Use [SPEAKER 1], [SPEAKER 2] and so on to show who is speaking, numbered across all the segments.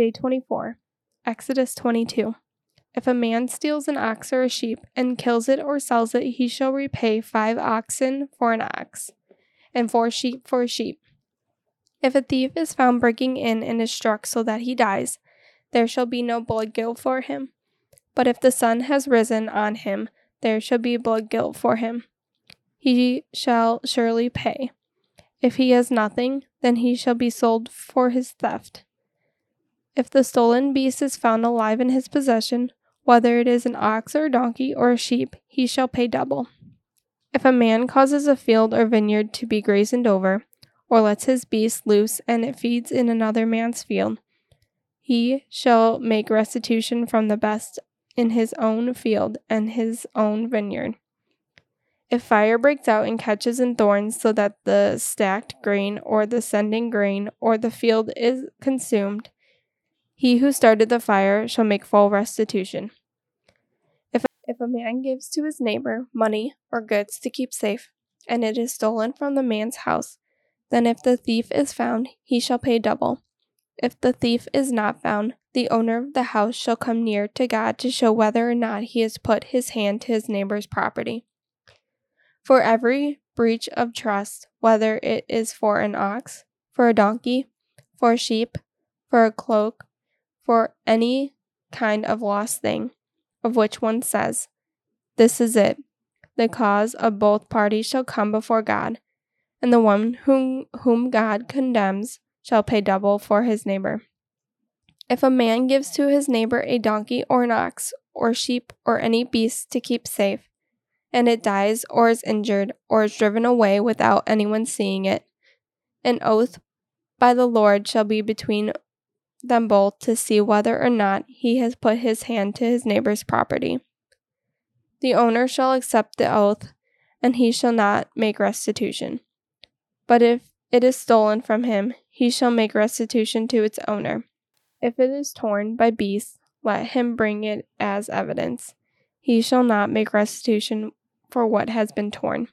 [SPEAKER 1] Day 24. Exodus 22. If a man steals an ox or a sheep and kills it or sells it, he shall repay five oxen for an ox, and four sheep for a sheep. If a thief is found breaking in and is struck so that he dies, there shall be no blood guilt for him. But if the sun has risen on him, there shall be blood guilt for him. He shall surely pay. If he has nothing, then he shall be sold for his theft. If the stolen beast is found alive in his possession, whether it is an ox or a donkey or a sheep, he shall pay double. If a man causes a field or vineyard to be grazed over, or lets his beast loose and it feeds in another man's field, he shall make restitution from the best in his own field and his own vineyard. If fire breaks out and catches in thorns so that the stacked grain or the sending grain or the field is consumed, he who started the fire shall make full restitution. If, if a man gives to his neighbor money or goods to keep safe, and it is stolen from the man's house, then if the thief is found, he shall pay double. If the thief is not found, the owner of the house shall come near to God to show whether or not he has put his hand to his neighbor's property. For every breach of trust, whether it is for an ox, for a donkey, for a sheep, for a cloak, for any kind of lost thing, of which one says, This is it, the cause of both parties shall come before God and the one whom, whom God condemns shall pay double for his neighbor. If a man gives to his neighbor a donkey or an ox or sheep or any beast to keep safe, and it dies or is injured or is driven away without anyone seeing it, an oath by the Lord shall be between them both to see whether or not he has put his hand to his neighbor's property. The owner shall accept the oath, and he shall not make restitution. But if it is stolen from him, he shall make restitution to its owner. If it is torn by beasts, let him bring it as evidence. He shall not make restitution for what has been torn.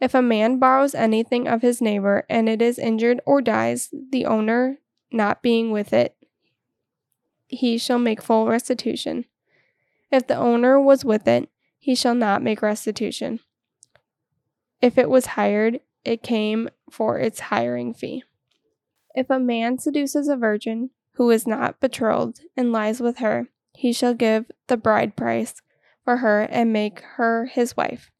[SPEAKER 1] If a man borrows anything of his neighbor and it is injured or dies, the owner not being with it, he shall make full restitution. If the owner was with it, he shall not make restitution. If it was hired, it came for its hiring fee. If a man seduces a virgin who is not betrothed and lies with her, he shall give the bride price for her and make her his wife.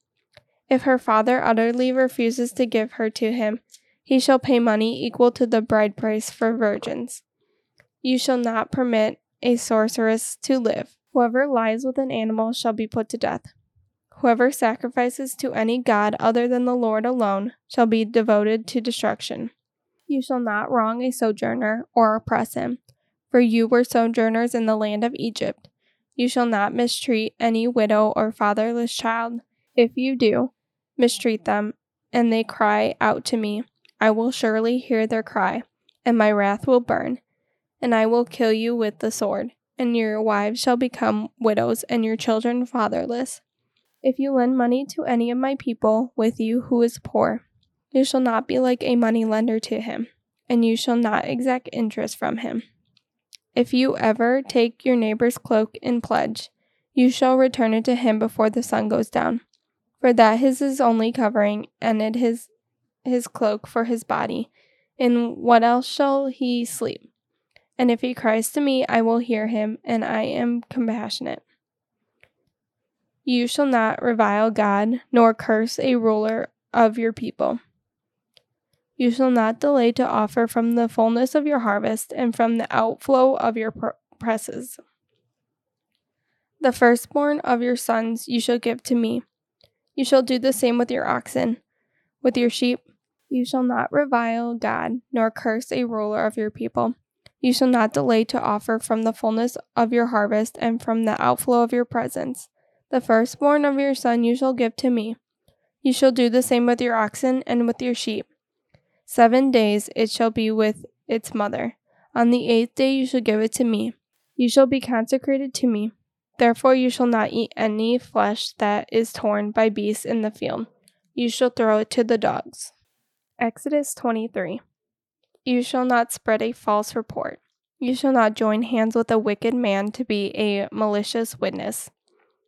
[SPEAKER 1] If her father utterly refuses to give her to him, he shall pay money equal to the bride price for virgins. You shall not permit a sorceress to live. Whoever lies with an animal shall be put to death. Whoever sacrifices to any god other than the Lord alone shall be devoted to destruction. You shall not wrong a sojourner or oppress him, for you were sojourners in the land of Egypt. You shall not mistreat any widow or fatherless child. If you do, mistreat them, and they cry out to me, I will surely hear their cry, and my wrath will burn, and I will kill you with the sword, and your wives shall become widows, and your children fatherless. If you lend money to any of my people with you who is poor, you shall not be like a money lender to him, and you shall not exact interest from him. If you ever take your neighbor's cloak in pledge, you shall return it to him before the sun goes down. For that is his only covering, and it is his cloak for his body. In what else shall he sleep? And if he cries to me, I will hear him, and I am compassionate. You shall not revile God, nor curse a ruler of your people. You shall not delay to offer from the fullness of your harvest and from the outflow of your presses. The firstborn of your sons you shall give to me. You shall do the same with your oxen. With your sheep, you shall not revile God, nor curse a ruler of your people. You shall not delay to offer from the fullness of your harvest and from the outflow of your presence. The firstborn of your son you shall give to me. You shall do the same with your oxen and with your sheep. Seven days it shall be with its mother. On the eighth day you shall give it to me. You shall be consecrated to me. Therefore you shall not eat any flesh that is torn by beasts in the field. You shall throw it to the dogs. Exodus 23. You shall not spread a false report. You shall not join hands with a wicked man to be a malicious witness.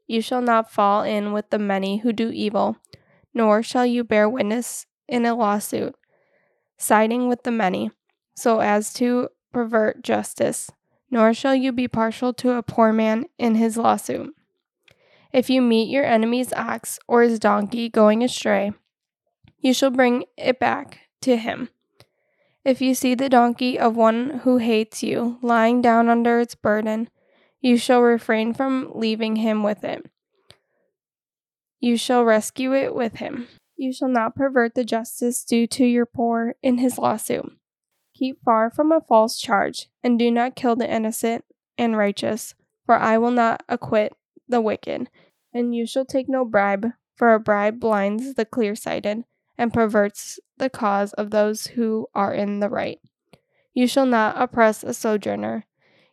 [SPEAKER 1] You shall not fall in with the many who do evil, nor shall you bear witness in a lawsuit, siding with the many, so as to pervert justice, nor shall you be partial to a poor man in his lawsuit. If you meet your enemy's ox or his donkey going astray, you shall bring it back to him. If you see the donkey of one who hates you lying down under its burden, you shall refrain from leaving him with it. You shall rescue it with him. You shall not pervert the justice due to your poor in his lawsuit. Keep far from a false charge, and do not kill the innocent and righteous, for I will not acquit the wicked. And you shall take no bribe, for a bribe blinds the clear sighted and perverts the cause of those who are in the right. You shall not oppress a sojourner.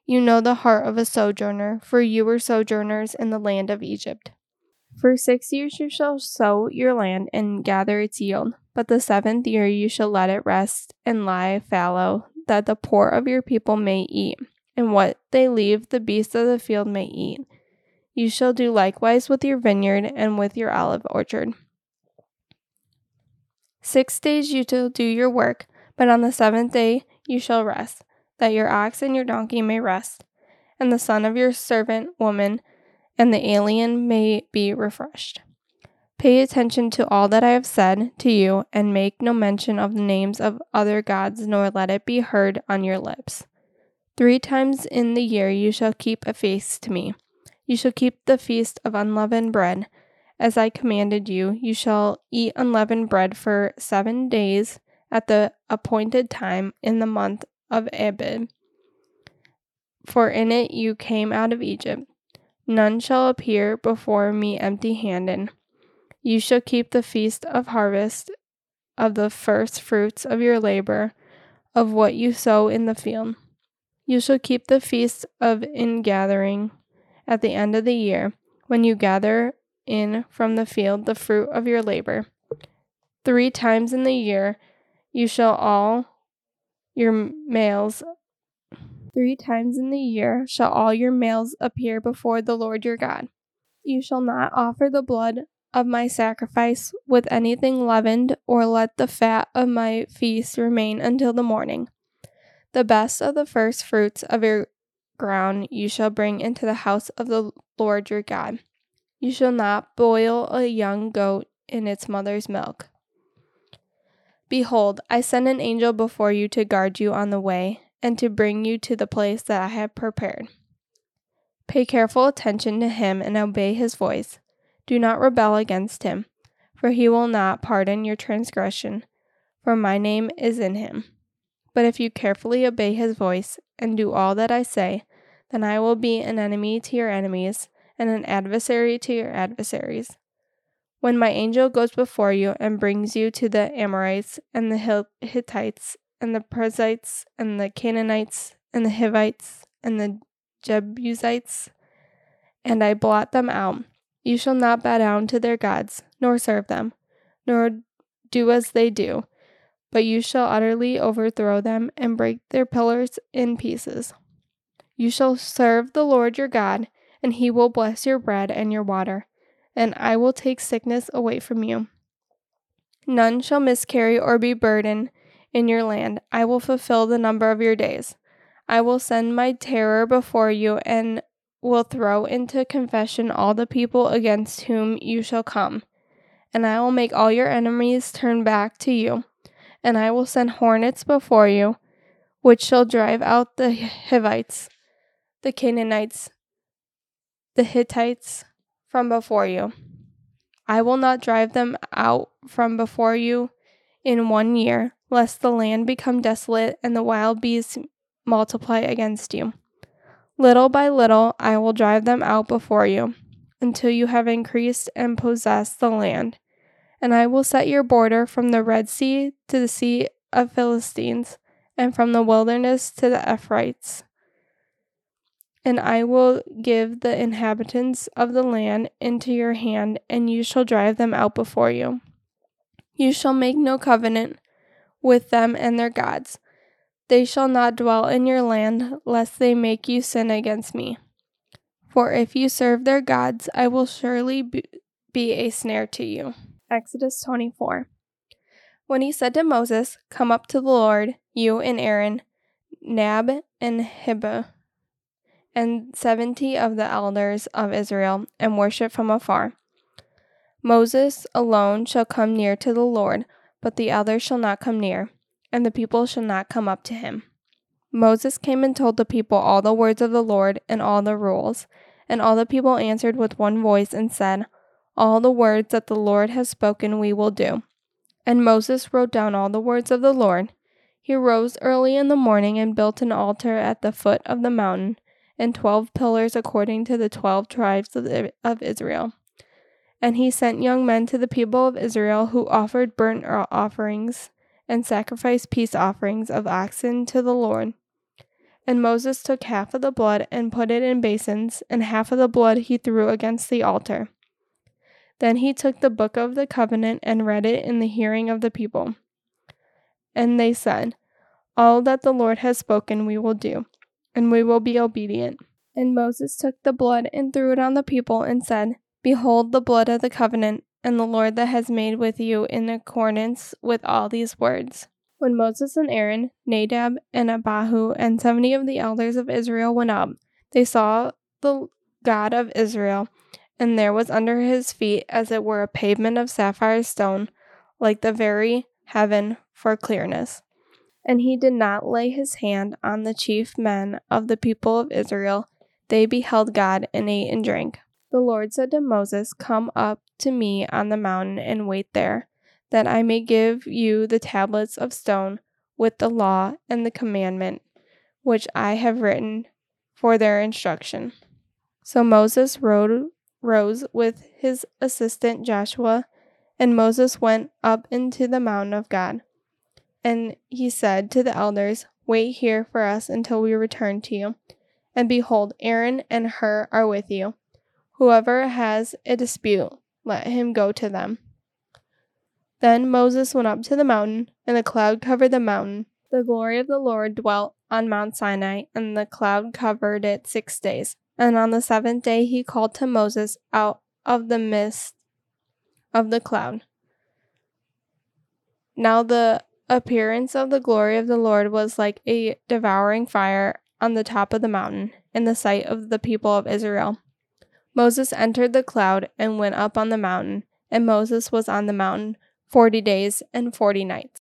[SPEAKER 1] You know the heart of a sojourner, for you were sojourners in the land of Egypt. For six years you shall sow your land and gather its yield, but the seventh year you shall let it rest and lie fallow, that the poor of your people may eat, and what they leave the beasts of the field may eat. You shall do likewise with your vineyard and with your olive orchard. Six days you shall do your work, but on the seventh day you shall rest, that your ox and your donkey may rest, and the son of your servant woman and the alien may be refreshed. Pay attention to all that I have said to you, and make no mention of the names of other gods, nor let it be heard on your lips. Three times in the year you shall keep a feast to me. You shall keep the feast of unleavened bread as I commanded you. You shall eat unleavened bread for seven days at the appointed time in the month of Abib. For in it you came out of Egypt. None shall appear before me empty handed. You shall keep the feast of harvest of the first fruits of your labor, of what you sow in the field. You shall keep the feast of ingathering at the end of the year, when you gather in from the field the fruit of your labor. Three times in the year you shall all your males three times in the year shall all your males appear before the Lord your God. You shall not offer the blood of my sacrifice with anything leavened, or let the fat of my feast remain until the morning. The best of the first fruits of your ground you shall bring into the house of the Lord your God. You shall not boil a young goat in its mother's milk. Behold, I send an angel before you to guard you on the way and to bring you to the place that I have prepared. Pay careful attention to him and obey his voice. Do not rebel against him, for he will not pardon your transgression, for my name is in him. But if you carefully obey his voice and do all that I say, then I will be an enemy to your enemies and an adversary to your adversaries. When my angel goes before you and brings you to the Amorites and the Hittites and the Perizzites and the Canaanites and the Hivites and the Jebusites, and I blot them out, you shall not bow down to their gods, nor serve them, nor do as they do, but you shall utterly overthrow them and break their pillars in pieces. You shall serve the Lord your God and he will bless your bread and your water, and I will take sickness away from you. None shall miscarry or be burdened in your land. I will fulfill the number of your days. I will send my terror before you and will throw into confession all the people against whom you shall come. And I will make all your enemies turn back to you. And I will send hornets before you, which shall drive out the Hivites, the Canaanites, the Hittites from before you. I will not drive them out from before you in one year, lest the land become desolate and the wild beasts multiply against you. Little by little I will drive them out before you, until you have increased and possessed the land. And I will set your border from the Red Sea to the Sea of Philistines, and from the wilderness to the Euphrates and I will give the inhabitants of the land into your hand, and you shall drive them out before you. You shall make no covenant with them and their gods. They shall not dwell in your land, lest they make you sin against me. For if you serve their gods, I will surely be a snare to you. Exodus 24. When he said to Moses, Come up to the Lord, you and Aaron, Nadab and Abihu, and seventy of the elders of Israel, and worship from afar. Moses alone shall come near to the Lord, but the others shall not come near, and the people shall not come up to him. Moses came and told the people all the words of the Lord and all the rules. And all the people answered with one voice and said, All the words that the Lord has spoken we will do. And Moses wrote down all the words of the Lord. He rose early in the morning and built an altar at the foot of the mountain, and twelve pillars according to the twelve tribes of Israel. And he sent young men to the people of Israel who offered burnt offerings and sacrificed peace offerings of oxen to the Lord. And Moses took half of the blood and put it in basins, and half of the blood he threw against the altar. Then he took the book of the covenant and read it in the hearing of the people. And they said, All that the Lord has spoken we will do, and we will be obedient. And Moses took the blood and threw it on the people and said, Behold the blood of the covenant, and the Lord that has made with you in accordance with all these words. When Moses and Aaron, Nadab and Abihu, and seventy of the elders of Israel went up, they saw the God of Israel, and there was under his feet as it were a pavement of sapphire stone, like the very heaven for clearness. And he did not lay his hand on the chief men of the people of Israel. They beheld God and ate and drank. The Lord said to Moses, Come up to me on the mountain and wait there that I may give you the tablets of stone with the law and the commandment which I have written for their instruction. So Moses rode, rose with his assistant Joshua, and Moses went up into the mountain of God. And he said to the elders, Wait here for us until we return to you. And behold, Aaron and Hur are with you. Whoever has a dispute, let him go to them. Then Moses went up to the mountain, and the cloud covered the mountain. The glory of the Lord dwelt on Mount Sinai, and the cloud covered it six days. And on the seventh day he called to Moses out of the midst of the cloud. Now the appearance of the glory of the Lord was like a devouring fire on the top of the mountain, in the sight of the people of Israel. Moses entered the cloud and went up on the mountain, and Moses was on the mountain forty days and forty nights.